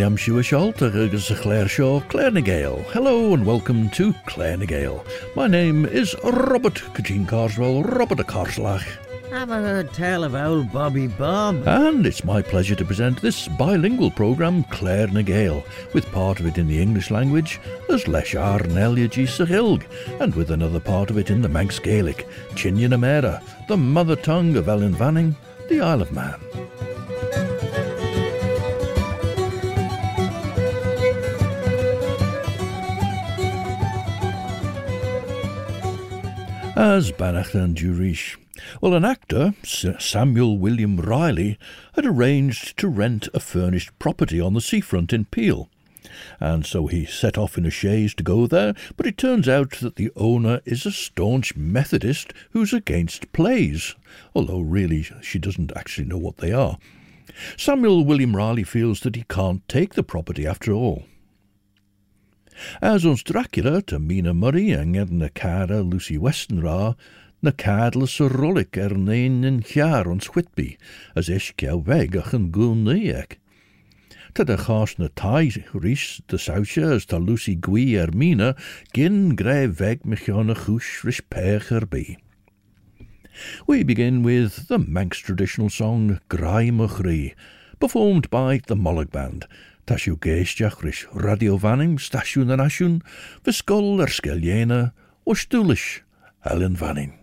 siú seolta agus a chléir seo Clarenagale. Hello and welcome to Clarenagale. My name is Robert Kajin Carswell, Robert a Carslach. Have a heard tell of old Bobby Bob. And it's my pleasure to present this bilingual programme, Clarenagale, with part of it in the English language as Leshar Nelyaji Sahilg, and with another part of it in the Manx Gaelic, Chinyanamera, the mother tongue of Ellan Vannin, the Isle of Man. As Bannacht Jurish. Well, an actor, Samuel William Ryley, had arranged to rent a furnished property on the seafront in Peel. And so he set off in a chaise to go there, but it turns out that the owner is a staunch Methodist who's against plays, although really she doesn't actually know what they are. Samuel William Ryley feels that he can't take the property after all. As ons Dracula to Mina Murray anged na cara Lucy Westenra, na cadla sa rolik er nain in jaar ons Whitby, as ischke weg ach yn gwn nieg. Ta de chas na tai rhys de sausje as ta Lucy gwi er Mina, gin gref weg mich na chwsh rish pech er bi. We begin with the Manx traditional song Graim performed by the Mollag Band, Tasiw geis rys radio fanning, stasiwn yn asiwn, fy fysgol ar sgeliena, o stwlish, Helen fanning.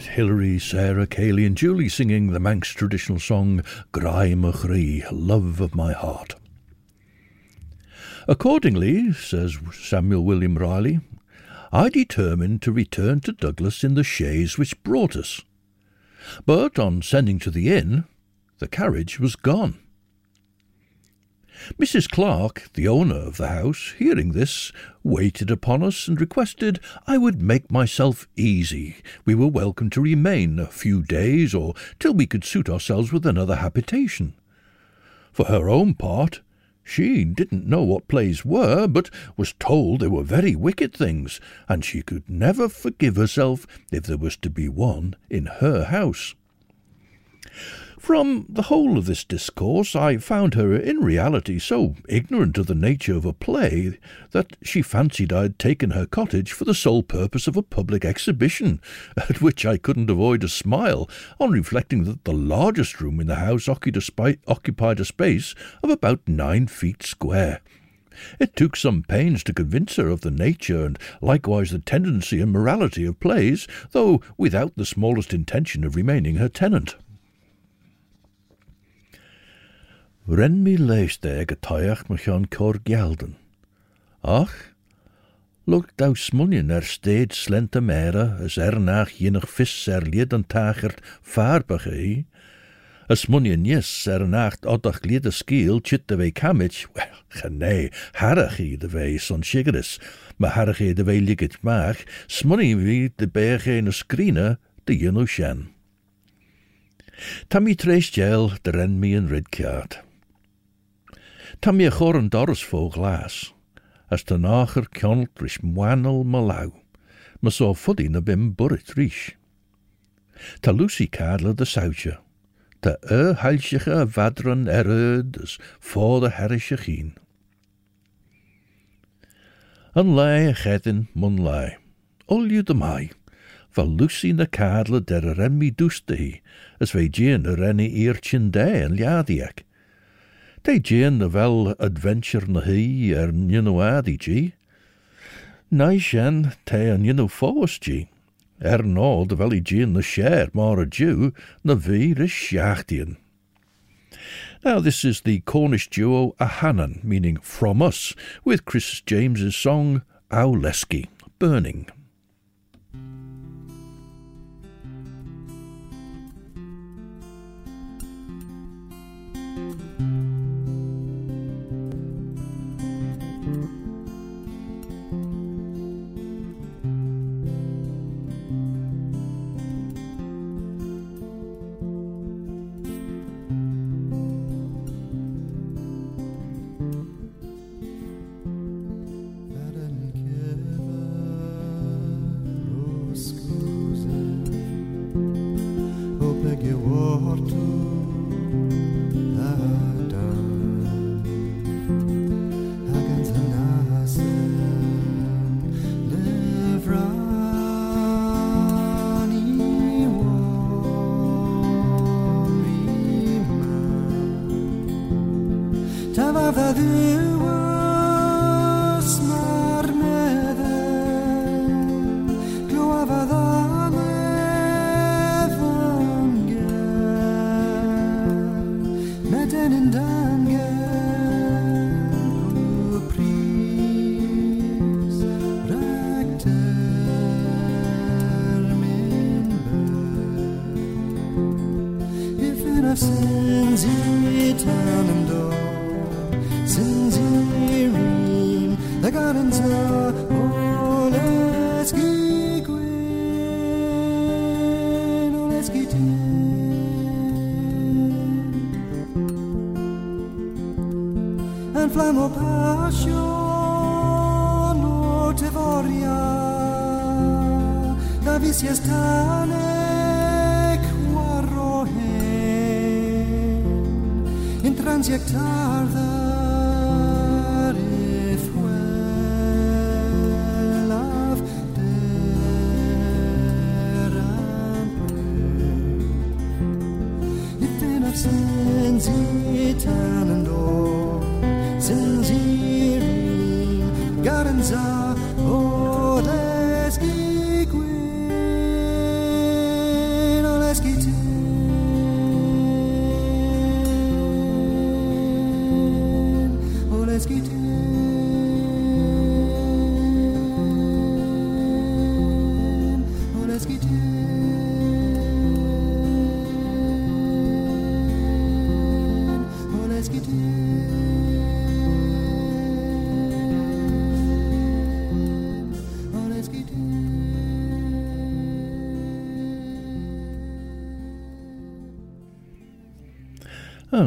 With Hilary, Sarah, Kaylee, and Julie singing the Manx traditional song Graih my Chree, Love of My Heart. Accordingly, says Samuel William Ryley, I determined to return to Douglas in the chaise which brought us. But on sending to the inn, the carriage was gone. Mrs. Clark, the owner of the house, hearing this, waited upon us and requested I would make myself easy. We were welcome to remain a few days or till we could suit ourselves with another habitation. For her own part, she didn't know what plays were, but was told they were very wicked things, and she could never forgive herself if there was to be one in her house. From the whole of this discourse, I found her in reality so ignorant of the nature of a play that she fancied I had taken her cottage for the sole purpose of a public exhibition, at which I couldn't avoid a smile on reflecting that the largest room in the house occupied a space of about nine feet square. It took some pains to convince her of the nature and likewise the tendency and morality of plays, though without the smallest intention of remaining her tenant. Ren mi léiste ag a taocht mar. Ach, dou smunien er steeds slente mere, as ernaach jinnach vis er lied tagert vaarbach ei. As smunien jes er nacht oddach lied skiel, chit de wei kamich, well, genee, harach de wei son sigeris, ma harach de wei ligit maag, smunien wie de berg een skrine, de jinnu shen. Tammy treist de ren mi in ridkaart. Tá mé chor fó glas, as tá náchar ceanalt ris muanal má lau, mas só fudí na bim burit ríis. Lucy de saute, Tá e heilseige a bhadran as fád a herise chin. Lei a chedin mun lei, olju de mai, va Lucy na cadla der a renmi dústaí, as fé géan a renni íirtin dé an liadiac, Dé Jane na bhil adventure na hí ar nnuadítí. Nai sin té an nnu fóstí. Er ná de bhil Jane na séir mar a Jew na bhí is seaachtíon. Now, this is the Cornish duo Ahannan, meaning from us, with Chris James's song Owleski, Burning.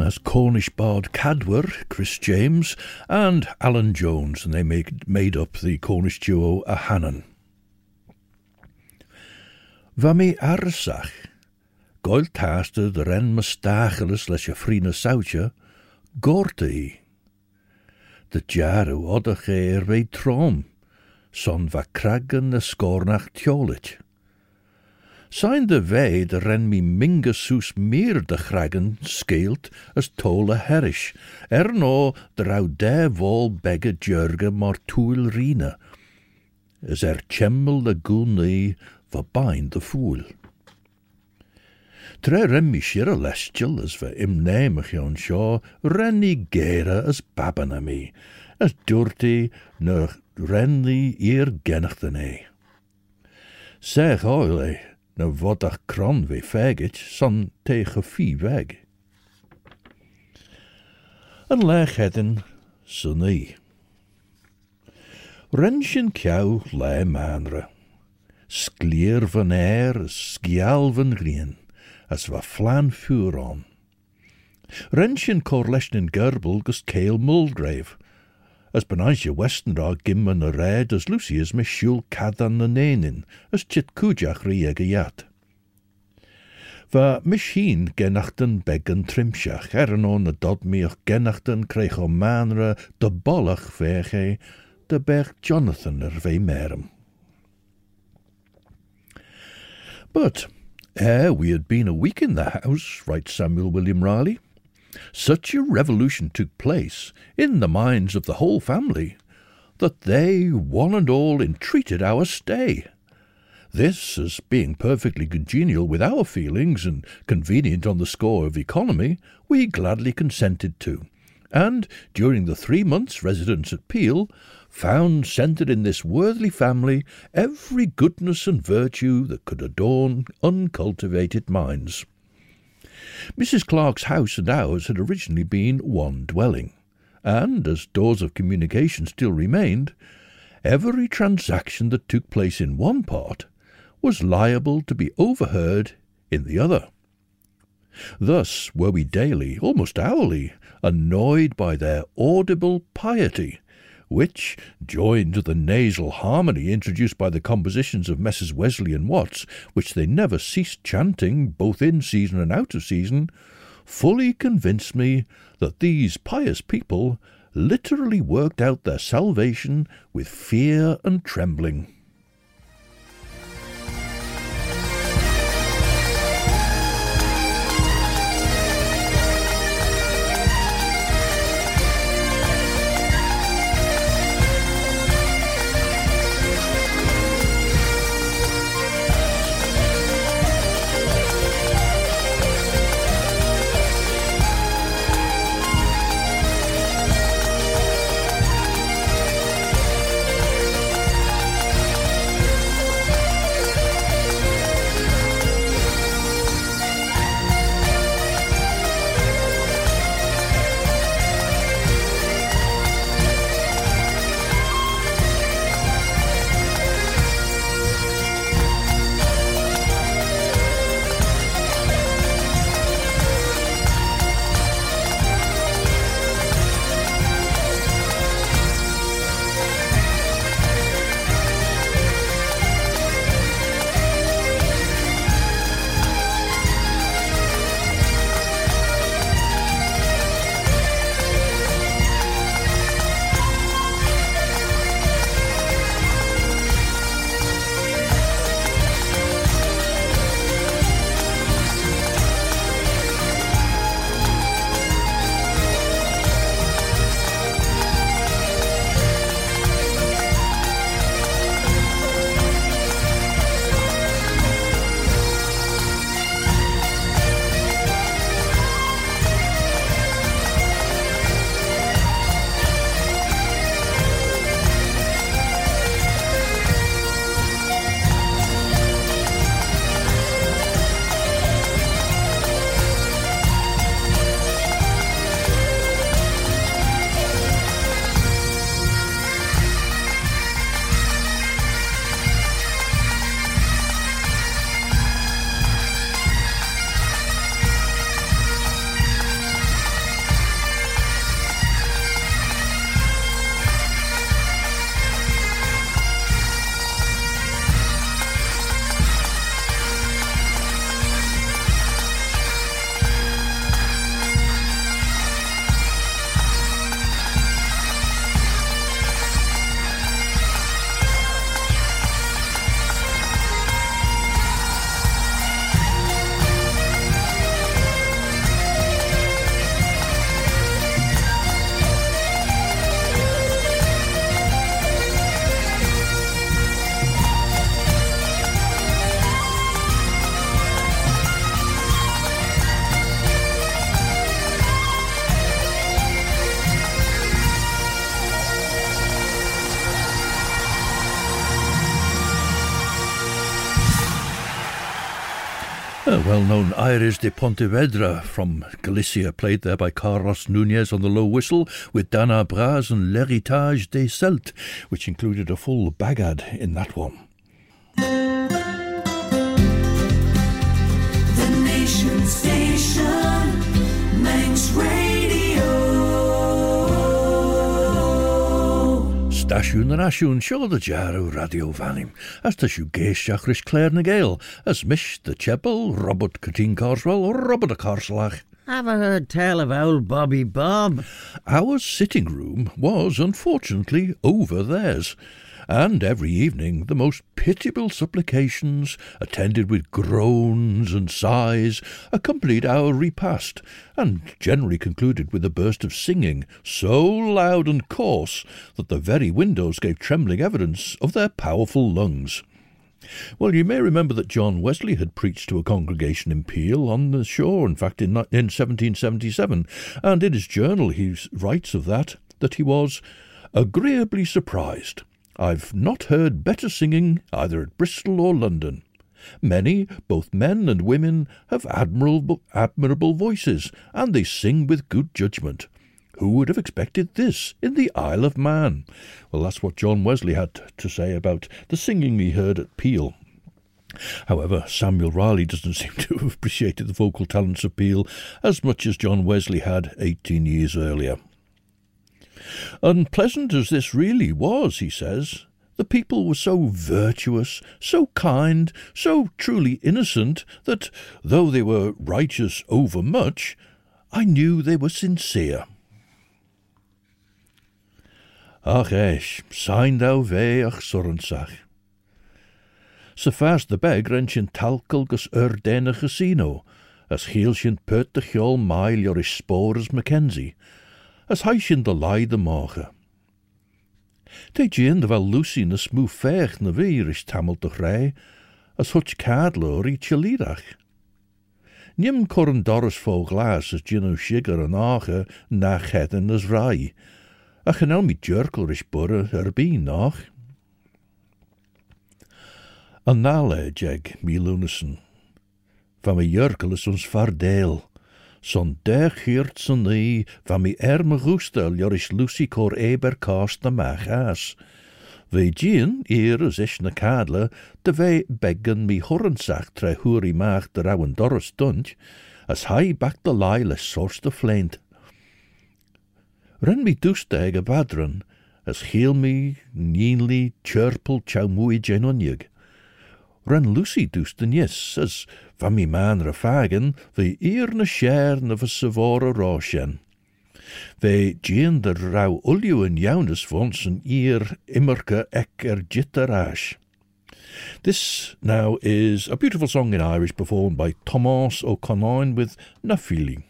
That's Cornish bard Cadwer, Chris James, and Alan Jones, and they make, made up the Cornish duo Ahannan. Vami arsach, goil taasta de ren mustachelis leis a frína saute, gorta í. De jaru odda chéir vei trom, son va kragan na scornach tjolit. Sein de vei de ren mi mingesus meer de kragan skeelt as tola herish, er no de rau de vol begge jurge mar toel rina, as er chemmel de goelni va bind de fool. Tre remmi shira lestial as va imnemach yon shaw, renni gera as babana mi, as durti na renni eer gennachten e. Zeg oile, nu wat ach kran we faggot san tegen fie weg. Een leg hedden sunny. Rensjen kjau le manre, skleer van air, skjal van green, as wa flan vuur on. Rensjen korleshnen gerbel gus kale mulgrave, as benaisje westenra gimmen a red as Lucius me shul cadan na nenin, as chit kujach riege jat. Va machine genachten beggen trimsach, er on na dod meoch genachten kreeg o manre de bollach vege, de berg Jonathan er ve merem. But ere we had been a week in the house, writes Samuel William Ryley, such a revolution took place in the minds of the whole family that they one and all entreated our stay. This, as being perfectly congenial with our feelings and convenient on the score of economy, we gladly consented to, and during the three months' residence at Peel, found centred in this worthy family every goodness and virtue that could adorn uncultivated minds. Mrs. Clark's house and ours had originally been one dwelling, and as doors of communication still remained, every transaction that took place in one part was liable to be overheard in the other. Thus were we daily, almost hourly, annoyed by their audible piety, which, joined to the nasal harmony introduced by the compositions of Messrs. Wesley and Watts, which they never ceased chanting both in season and out of season, fully convinced me that these pious people literally worked out their salvation with fear and trembling. Well known Iris de Pontevedra from Galicia, played there by Carlos Nunez on the low whistle, with Dan Ar Braz and L'Héritage des Celtes, which included a full bagad in that one. The Nation Station. Asiwn sio the jarw radio fanim, as ta siw geisiach rys Claire na Gael, as mish the chebel, Robert Corteen Carswell, or Robert a Carslach. Have I heard tell of old Bobby Bob? Our sitting room was, unfortunately, over theirs, and every evening the most pitiable supplications, attended with groans and sighs, accompanied our repast, and generally concluded with a burst of singing so loud and coarse that the very windows gave trembling evidence of their powerful lungs. Well, you may remember that John Wesley had preached to a congregation in Peel on the shore, in fact, in, in 1777, and in his journal he writes of that, that he was agreeably surprised. I've not heard better singing either at Bristol or London. Many, both men and women, have admirable, admirable voices, and they sing with good judgment. Who would have expected this in the Isle of Man? Well, that's what John Wesley had to say about the singing he heard at Peel. However, Samuel Ryley doesn't seem to have appreciated the vocal talents of Peel as much as John Wesley had eighteen years earlier. Unpleasant as this really was, he says, the people were so virtuous, so kind, so truly innocent, that, though they were righteous overmuch, I knew they were sincere. Ach eis, sain thou ve ach sorrensach. Sa fast the beg ren sin talcal gus urdena casino, as heel sin put de chiol mail spores Mackenzie, as huisjen de leide morgen. Te gin wel Lucy na smú fech na víris tamil de ré, as hut cadlo í chelírach. Nim corn doris fó glas as gin sigur an ácha nou nach heden as rá, a chanel nou mi djörkelris bure ar bí nach. An nále jeg mí lunason, Fa me jörkel is ons fardéel, Sondag hiurtsen i, va mi er me goestel, joris Lucy cor eber kast na machas. We gin, eer as ish na de we beggen mi horrensach tre huri maag de rauwen doros dunt, as hij back de lyle sorste flint. Ren mi doesteg a badren, as heel mi, nienli, chirpel, chau mui. Ren Lucy doesten yes, as van mi man rafagen, ve eer na share na va savora roshen. Ve gien de rauw ulju en jounes vons een eer immerke ek er jitterash. This now is a beautiful song in Irish performed by Thomas O'Connor with Na Filí.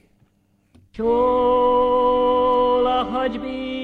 Chola hajbi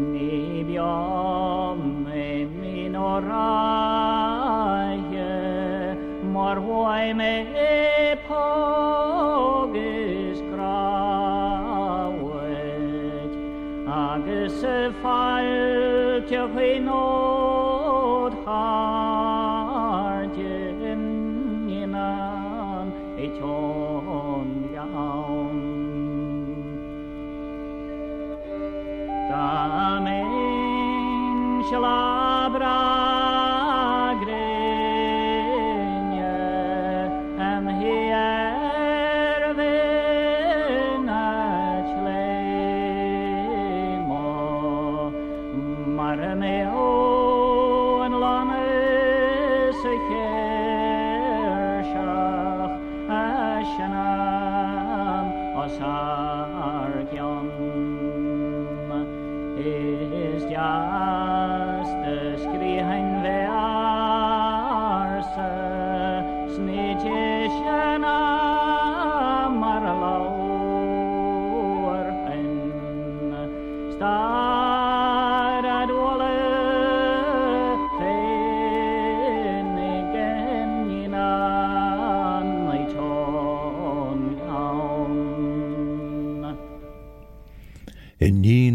Nibiam min oraie Mar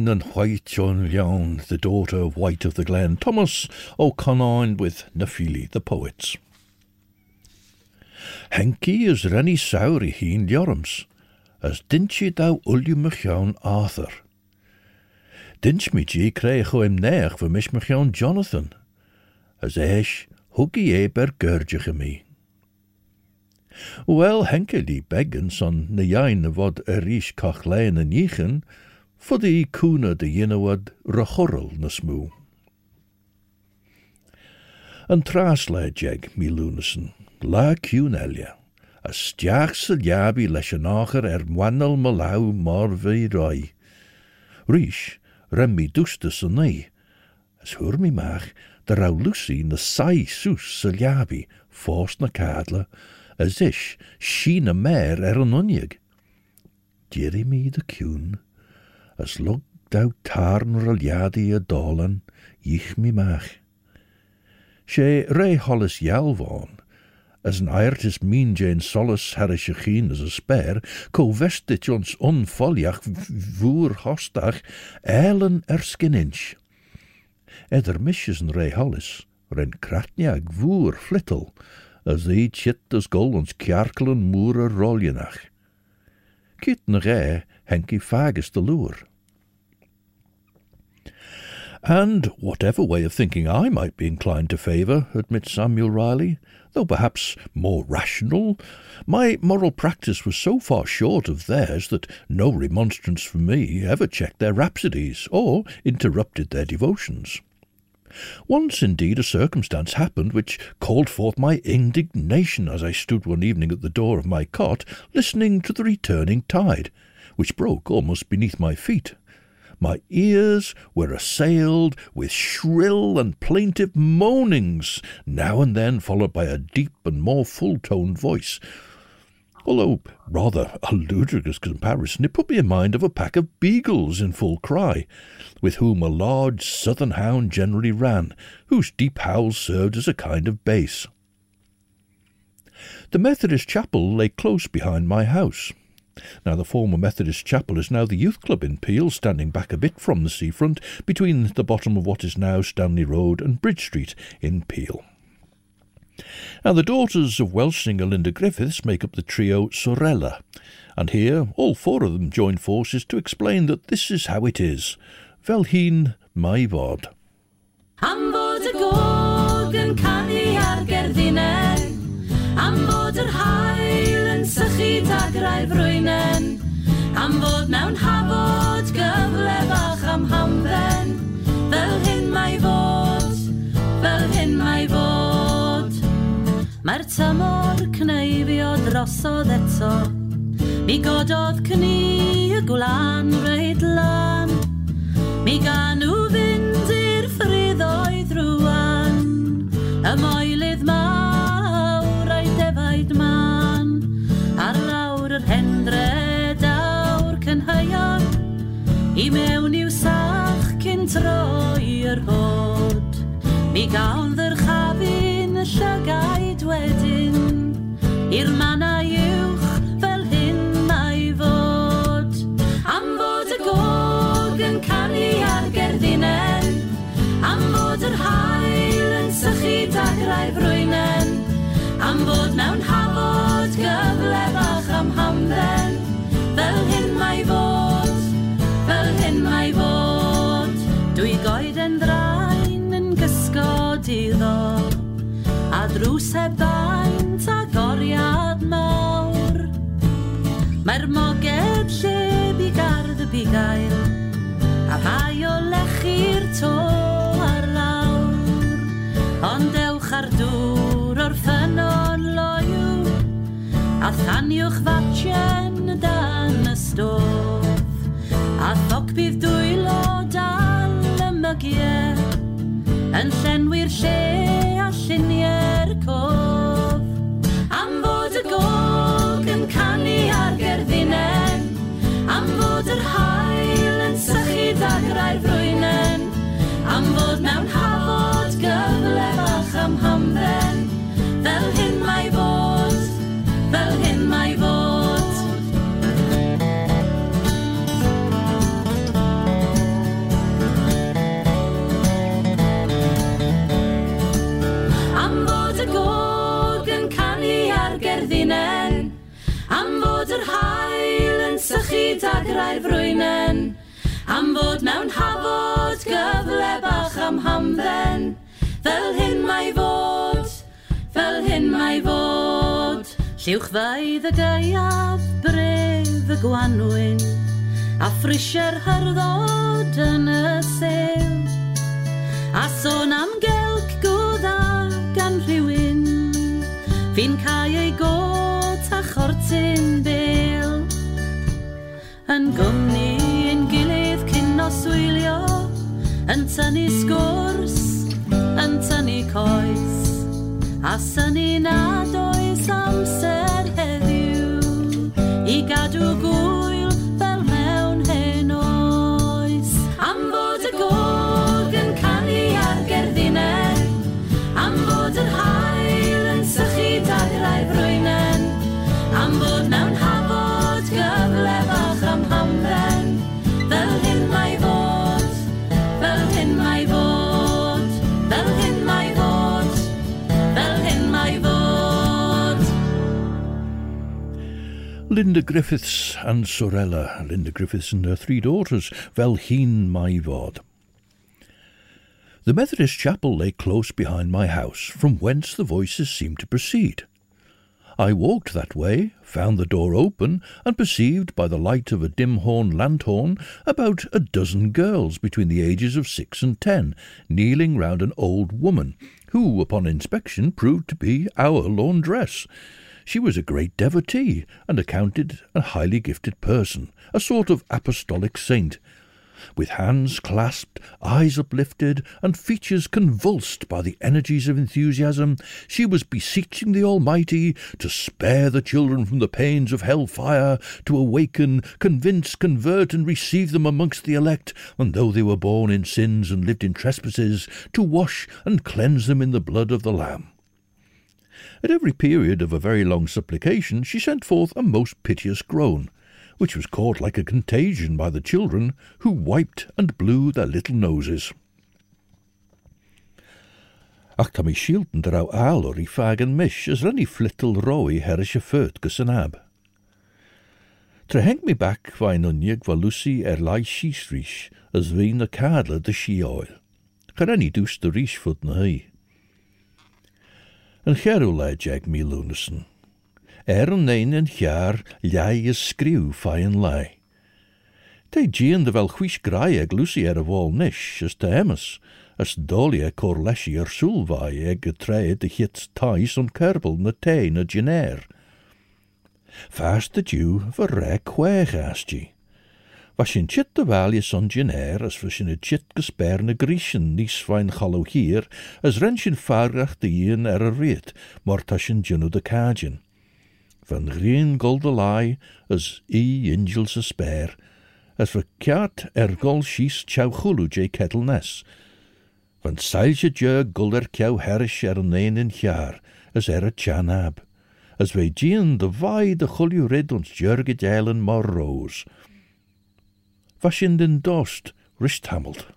Gwyn and White John Leon, the daughter of White of the Glen, Thomas O'Connor with Nafili the poets. Henki is renny sauri i hun jorums, as dintje daw uliumach iawn Arthur. Dint mi gi kreeg o im neag fy mis mach Jonathan, as eish hugi e ber gyrjach mi. Wel, Henke die beggen son na jain vod erish koch lein en jichen, for the kuna de yinawad rachorrel na smoo. An tras le jeg mi lunason, la cún elia, a stiach sa jabi leis an áchar er mwanal malau mar vi roi. Ríis, rem mi dústa sa nei, as hur mi mach, de rau lucy na sai sus sa jabi, fós na cadla, as ish, sí na mer er an uniag. Diri mi de cún, as log dau tarn roliadi y e dolan, ich mi mach. Sé ré hollis jalvon, as an aertis min jane solis harishachin as a spare, co vestit ons onfoliach vuur hostach, elen erskinninch. Eder misjes een ré hollis, ren kratnia vuur flittel, as eet chit as golens kjarkelen moerer roljenach. Kit een henki fagus the loer. And whatever way of thinking I might be inclined to favour, admits Samuel Ryley, though perhaps more rational, my moral practice was so far short of theirs that no remonstrance from me ever checked their rhapsodies or interrupted their devotions. Once, indeed, a circumstance happened which called forth my indignation as I stood one evening at the door of my cot, listening to the returning tide, which broke almost beneath my feet. My ears were assailed with shrill and plaintive moanings, now and then followed by a deep and more full toned voice. Although rather a ludicrous comparison, it put me in mind of a pack of beagles in full cry, with whom a large southern hound generally ran, whose deep howls served as a kind of bass. The Methodist chapel lay close behind my house. Now, the former Methodist chapel is now the youth club in Peel, standing back a bit from the seafront between the bottom of what is now Stanley Road and Bridge Street in Peel. Now, the daughters of Welsh singer Linda Griffiths make up the trio Sorela, and here all four of them join forces to explain that this is how it is. Fel hun, mai. Am fod y gog yn canu ar o'i frwynen Am fod mewn hafod gyfle bach am hamdden. Fel hyn mae fod, fel hyn mae fod. Mae'r tymor cneifio drosodd eto Mi gododd cni y gwlan reid lan Mi gan mewn i'w sach cyn troi yr hod. Mi gawn ddyrchafu'n y llygaid wedyn, i'r manau uwch fel hyn mae fod. Am fod y gog yn canu ar gerddinan, am fod yr hael yn sychu dagrau frwynen, am fod mewn hafod gyfer iddo a drws e baint a goriad mawr. Mae'r moged lle bigardd y bigail a rhai o lechi'r to ar lawr. Ond ewch ar dŵr o'r ffynon loiw a thaniwch fatjen dan y stof a thoc bydd dwylo dal y mygiau yn llenwi'r lle a lluniau'r cwm. dagrau'r frwynen, am fod mewn hafod gyfle bach am hamdden. Fel hyn mae fod, fel hyn mae fod. Lliwch faidd y gaiaf bref y gwanwyn, a ffrisie'r hyrddod yn y sew. A sôn am gelg gwdda gan rhywun, fi'n cael ei got a chortyn beth. Yn gwmni yn gilydd cyn oswylio Yn tynnu sgwrs, yn tynnu coes A syni nad oes amser heddiw I gadw gwrs Linda Griffiths and Sorela. Linda Griffiths and her three daughters, Fel Hyn Mae The Methodist chapel lay close behind my house, from whence the voices seemed to proceed. I walked that way, found the door open, and perceived by the light of a dim horn lanthorn about a dozen girls between the ages of six and ten, kneeling round an old woman, who, upon inspection, proved to be our laundress. She was a great devotee, and accounted a highly gifted person, a sort of apostolic saint. With hands clasped, eyes uplifted, and features convulsed by the energies of enthusiasm, she was beseeching the Almighty to spare the children from the pains of hell fire, to awaken, convince, convert, and receive them amongst the elect, and though they were born in sins and lived in trespasses, to wash and cleanse them in the blood of the Lamb. At every period of a very long supplication, she sent forth a most piteous groan, which was caught like a contagion by the children, who wiped and blew their little noses. Ach tam i shielten draw alor i fagen mish, as renny flittel roi herische föt gysanab. Tre heng mi back vain unjeg va Lucy er lai shiesrish, as vein the cadler de oil. Gerenny doest de rish foot na hei. Yn cherw le jeg mi lunason. Er yn ein yn chiar liai y sgriw fai yn lai. Te gian de fel chwys grai ag Lucy er y fol nish, as te emas, as doli e cor leshi ar sŵl fai ag y tre de hits tais on kerbel na te na gener. Fast de diw fy re chwech asti. Was sin chit de valje son gener as for sin chit gesper na griechen nis fain challow hier, as ren sin farach de ien er a reet, mor ta sin genu de cajin. Van green golde lai, as i angels a spare, as for kiat er gol shies chow chulu je kettle nes. Van seilje je gulder chow herish er nein in jaar, as er a chanab. As we gien de vai de chulju rid ons jurge jelen mor roos. Vashinden dost, rist hamelt.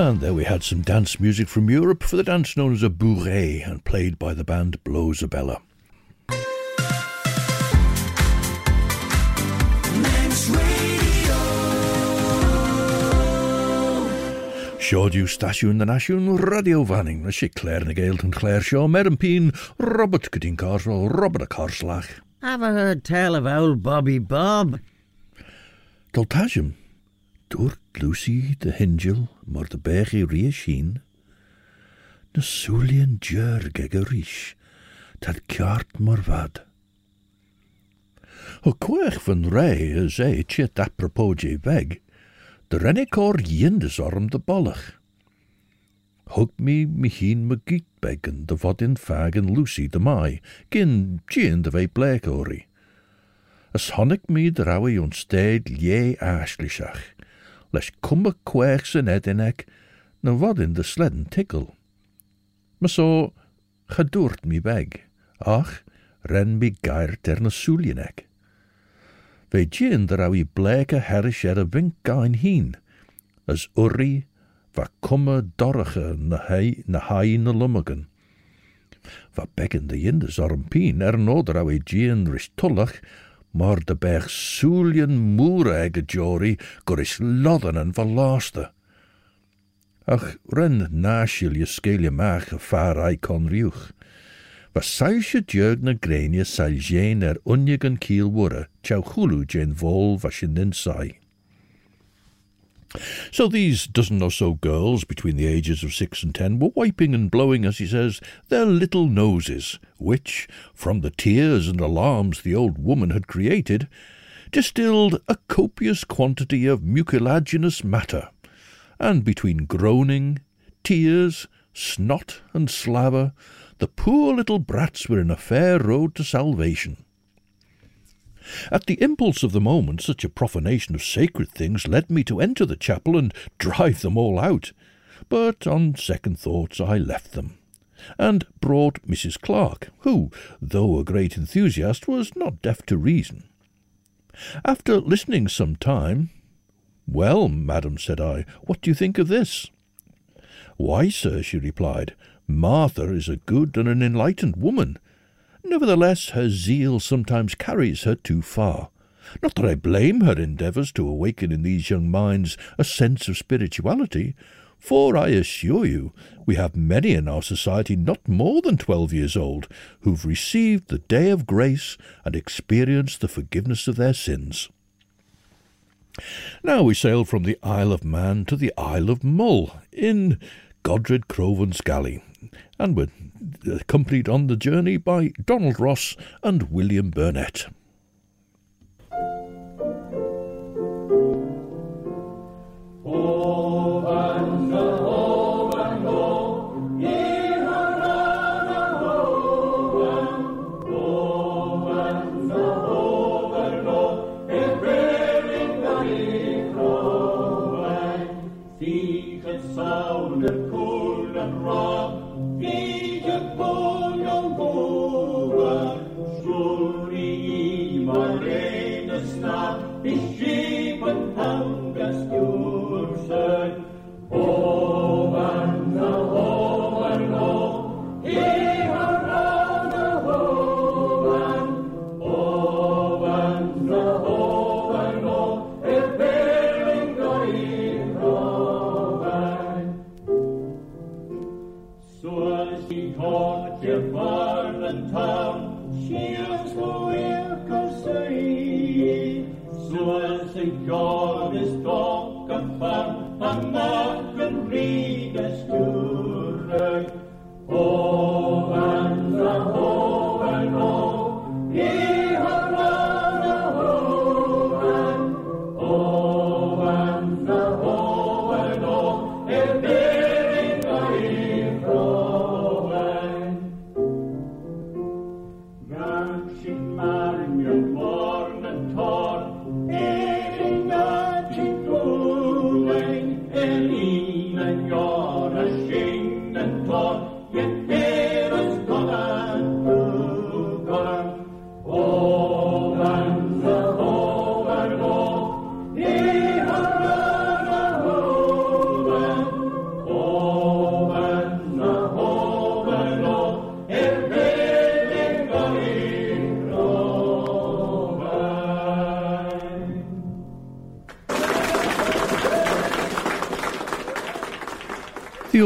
And there we had some dance music from Europe for the dance known as a bourrée and played by the band Blowzabella. Manx Radio. Siodiw stasiwn na nasiwn radio fanning na si Claire na Gael yn Claire Shaw mer yn pîn Robert Gydyn Carswell Robert a Carslach Have I heard tell of old Bobby Bob? Doltajum dwrt Lucy de Hingel mor de bech i ri sin na súlian djör geg a ríis tad ceart mor vad. O quech van rei is é tjit apropos je weg, de renne cor jindes orm de bollach. Hug mi mi hien me giet beggen de vod in fagen Lucy de mai, gin gin de vei blek ori. As honnig mi de rawi on steed lie aaslichach, les kumme quech zijn edinek, na vod in de sledden tikkel. Maar so gedoert mi weg, ach, ren mi gair ter na soelienek. Ve gin de rawi bleke herrish er a vink gain hien, as urri va kumme dorige na hei na hai na lummagen. Va beggen de jindes ormpien er no de rawi gin rish tullach, maar de berg soelien moere ege jori gor is lodden en verlaaste. Ach, ren nasil je skeelje maag ai kon riuch. Was saisje djeug na grenie sail er unjegen kiel wurre, tjau chulu jeen vol was je nin sai. So these dozen or so girls between the ages of six and ten were wiping and blowing, as he says, their little noses, which, from the tears and alarms the old woman had created, distilled a copious quantity of mucilaginous matter, and between groaning, tears, snot, and slaver, the poor little brats were in a fair road to salvation. At the impulse of the moment, such a profanation of sacred things led me to enter the chapel and drive them all out. But on second thoughts, I left them, and brought Mrs. Clark, who, though a great enthusiast, was not deaf to reason. After listening some time, Well, madam, said I, what do you think of this? Why, sir, she replied, Martha is a good and an enlightened woman. Nevertheless, her zeal sometimes carries her too far. Not that I blame her endeavours to awaken in these young minds a sense of spirituality, for I assure you we have many in our society not more than twelve years old who've received the day of grace and experienced the forgiveness of their sins. Now we sail from the Isle of Man to the Isle of Mull in Godred Crovan's galley, and were uh, accompanied on the journey by Donald Ross and William Burnett.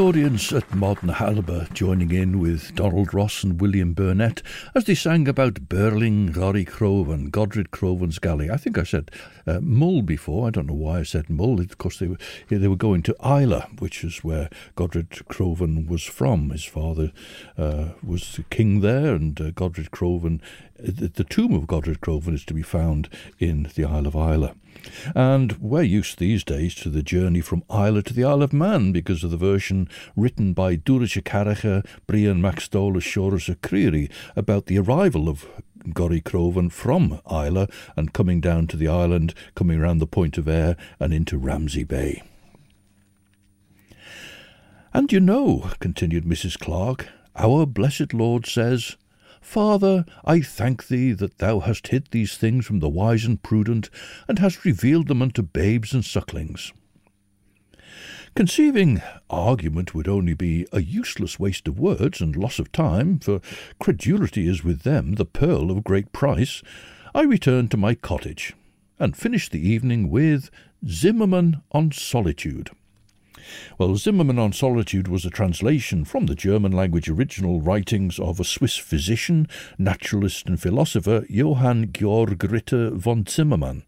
Audience at Modern Halber joining in with Donald Ross and William Burnett as they sang about Berling, Rory Crovan, Godred Crovan's Galley. I think I said uh, Mull before. I don't know why I said Mull. Of course, they were, they were going to Islay, which is where Godred Crovan was from. His father uh, was king there, and uh, Godred Crovan, the, tomb of Godred Crovan is to be found in the Isle of Islay. And we're used these days to the journey from Islay to the Isle of Man because of the version written by Dúraiche Carracha, Brian Maxdole Shores Creary about the arrival of Gorry Crovan from Islay and coming down to the island, coming round the Point of Ayr and into Ramsey Bay. And you know, continued Mrs. Clark, our blessed Lord says, Father, I thank thee that thou hast hid these things from the wise and prudent, and hast revealed them unto babes and sucklings. Conceiving argument would only be a useless waste of words and loss of time, for credulity is with them the pearl of great price, I returned to my cottage, and finished the evening with Zimmermann on Solitude. Well, Zimmermann on Solitude was a translation from the German language original writings of a Swiss physician, naturalist, and philosopher, Johann Georg Ritter von Zimmermann.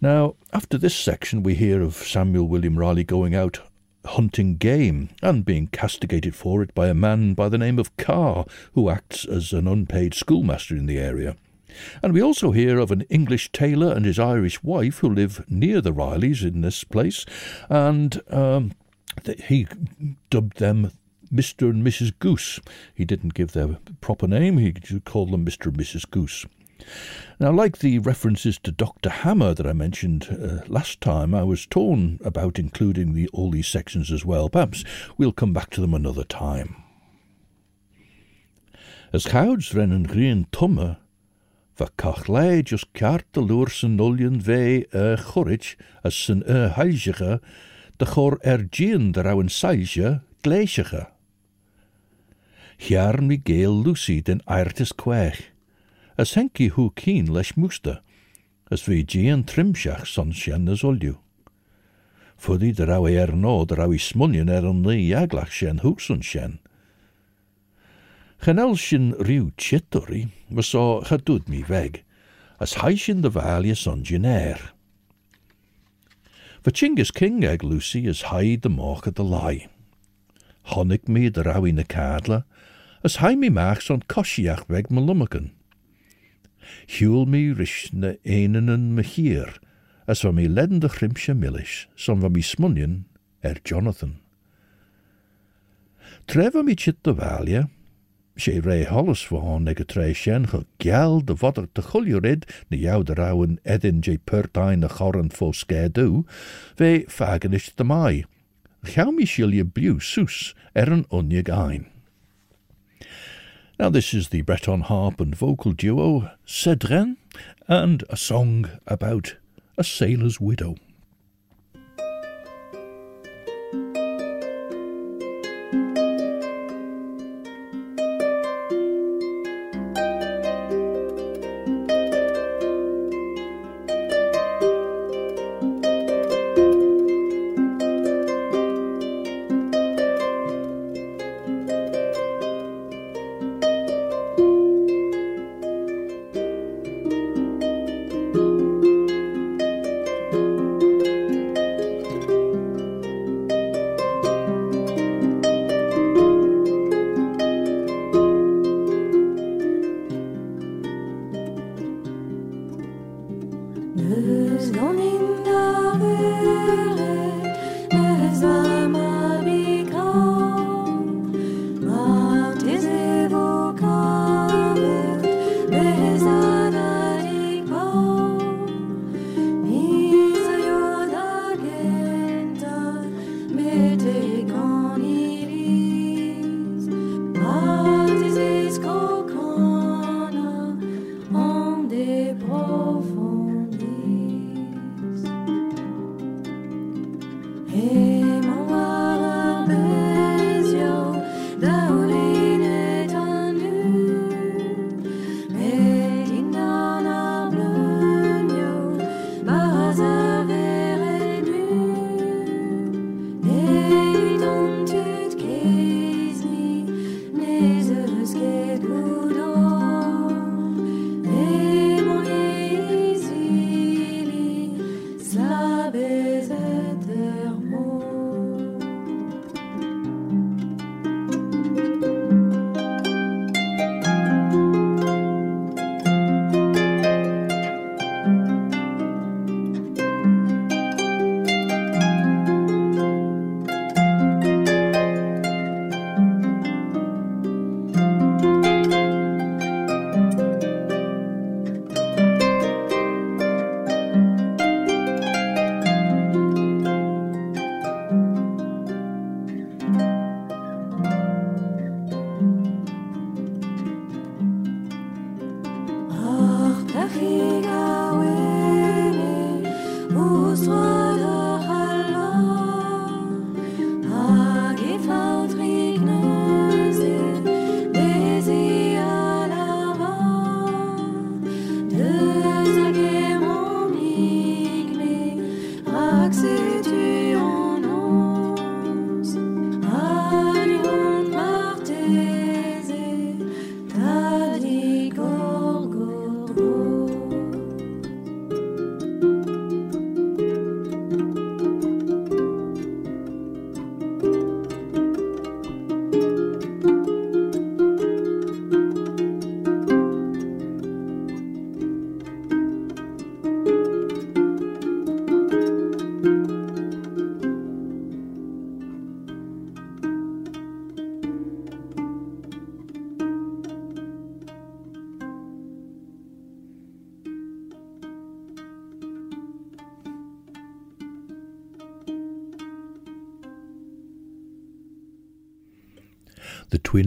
Now, after this section, we hear of Samuel William Ryley going out hunting game and being castigated for it by a man by the name of Carr, who acts as an unpaid schoolmaster in the area. And we also hear of an English tailor and his Irish wife who live near the Ryleys in this place, and um, he dubbed them Mr. and Mrs. Goose. He didn't give their proper name, he called them Mr. and Mrs. Goose. Now, like the references to Dr. Hammer that I mentioned uh, last time, I was torn about including the, all these sections as well. Perhaps we'll come back to them another time. As chouds rennen green tumme, Fa cachlei just ceart de loer san nullion ve a chorich as san a heilsige, de chor er gian de rauen sailje gleisige. Hiar mi geel Lucy den airtis quech, as henki hu keen leis moeste, as vi gian trimsach son sien as olju. Fuddy de rau er no de rau i smullion er an li jaglach sien hoekson sien. Chanel sin riw chitori, was so chadwyd mi veg, as haishin the value son air. For King eg Lucy as hide the moch at the lie. Honnig mi the rawi na cadla, as hai mi machs on koshiach malummakan. Huel mi rish na einen en mechir, as van mi ledden de chrimsje millish, son van mi smunnion er Jonathan. Trevor mi chit the value, sé ré hallas bháin ag go trééis sin go geall de fadar de choúrid na jouder rawen edin dé pertain na choran fó faganisis de mai. Chami siil je bliú soes er an ein. Now this is the Breton harp and vocal duo Cedren and a song about a sailor's widow.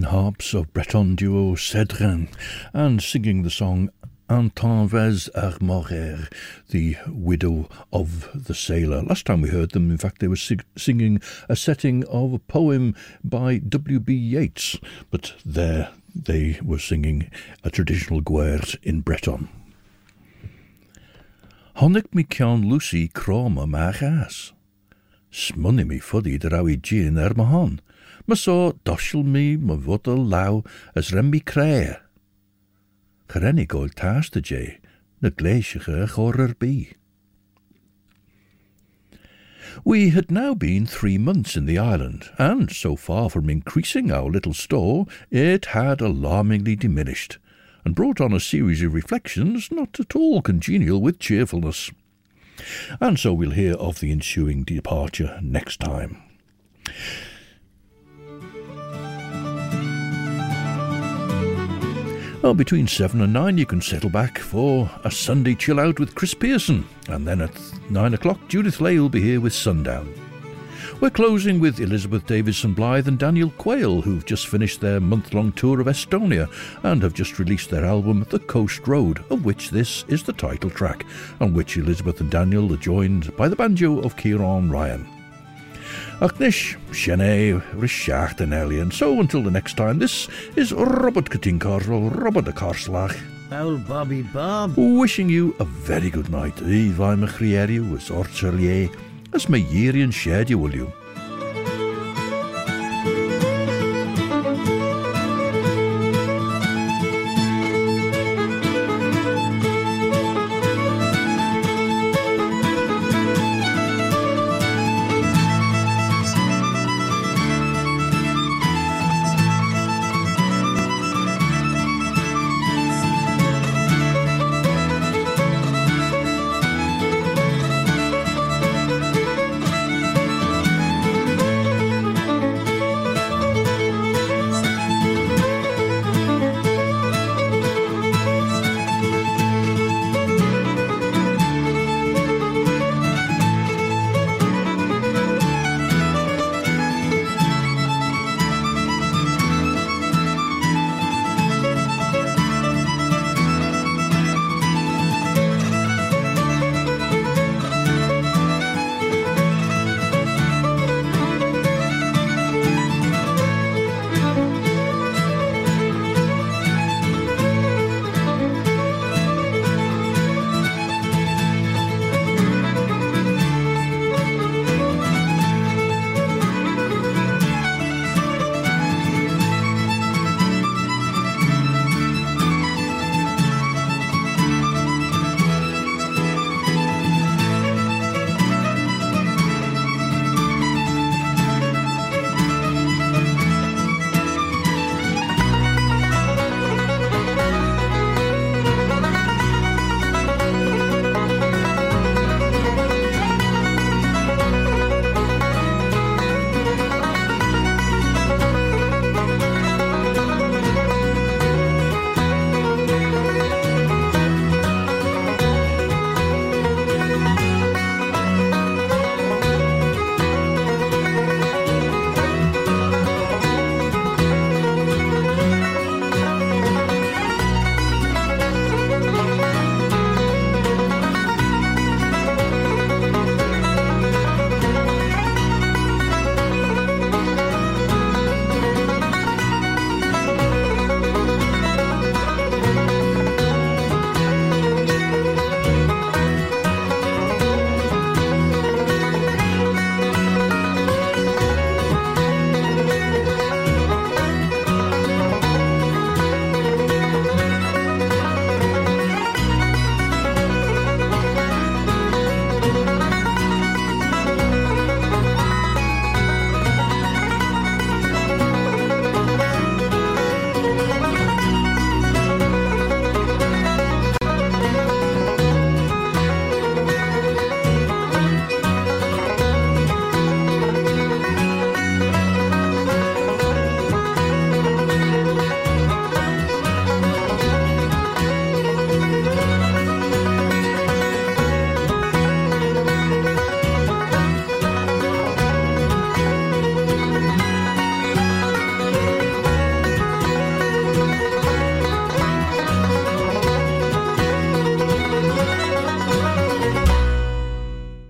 Harps of Breton duo Sedrenn, and singing the song Antanvez Armorer, the widow of the sailor. Last time we heard them, in fact, they were sig- singing a setting of a poem by W.B. Yeats, but there they were singing a traditional gwerz in Breton. Honnig mi cean Lucy croma ma gas. Smunny mi fuddy der awi gin er ma hon. Ma so doshel mi ma vodel law as rem mi crea. Gerennig ol taaste jay, na glaciige chorer be. We had now been three months in the island, and so far from increasing our little store, it had alarmingly diminished, and brought on a series of reflections not at all congenial with cheerfulness. And so we'll hear of the ensuing departure next time. Well, between 7 and 9, you can settle back for a Sunday chill out with Chris Pearson. And then at 9 o'clock, Judith Lay will be here with Sundown. We're closing with Elizabeth Davison Blythe and Daniel Quayle, who've just finished their month long tour of Estonia and have just released their album The Coast Road, of which this is the title track, on which Elizabeth and Daniel are joined by the banjo of Kieran Ryan. Achnish, Shene, Rishacht and Elian. So until the next time, this is Robert Katinkarl, Robert de Karslach, Owl Bobby Bob. wishing you a very good night. Eve I'm a Chrieriu, as Orchelier, as my Yerian you, will you.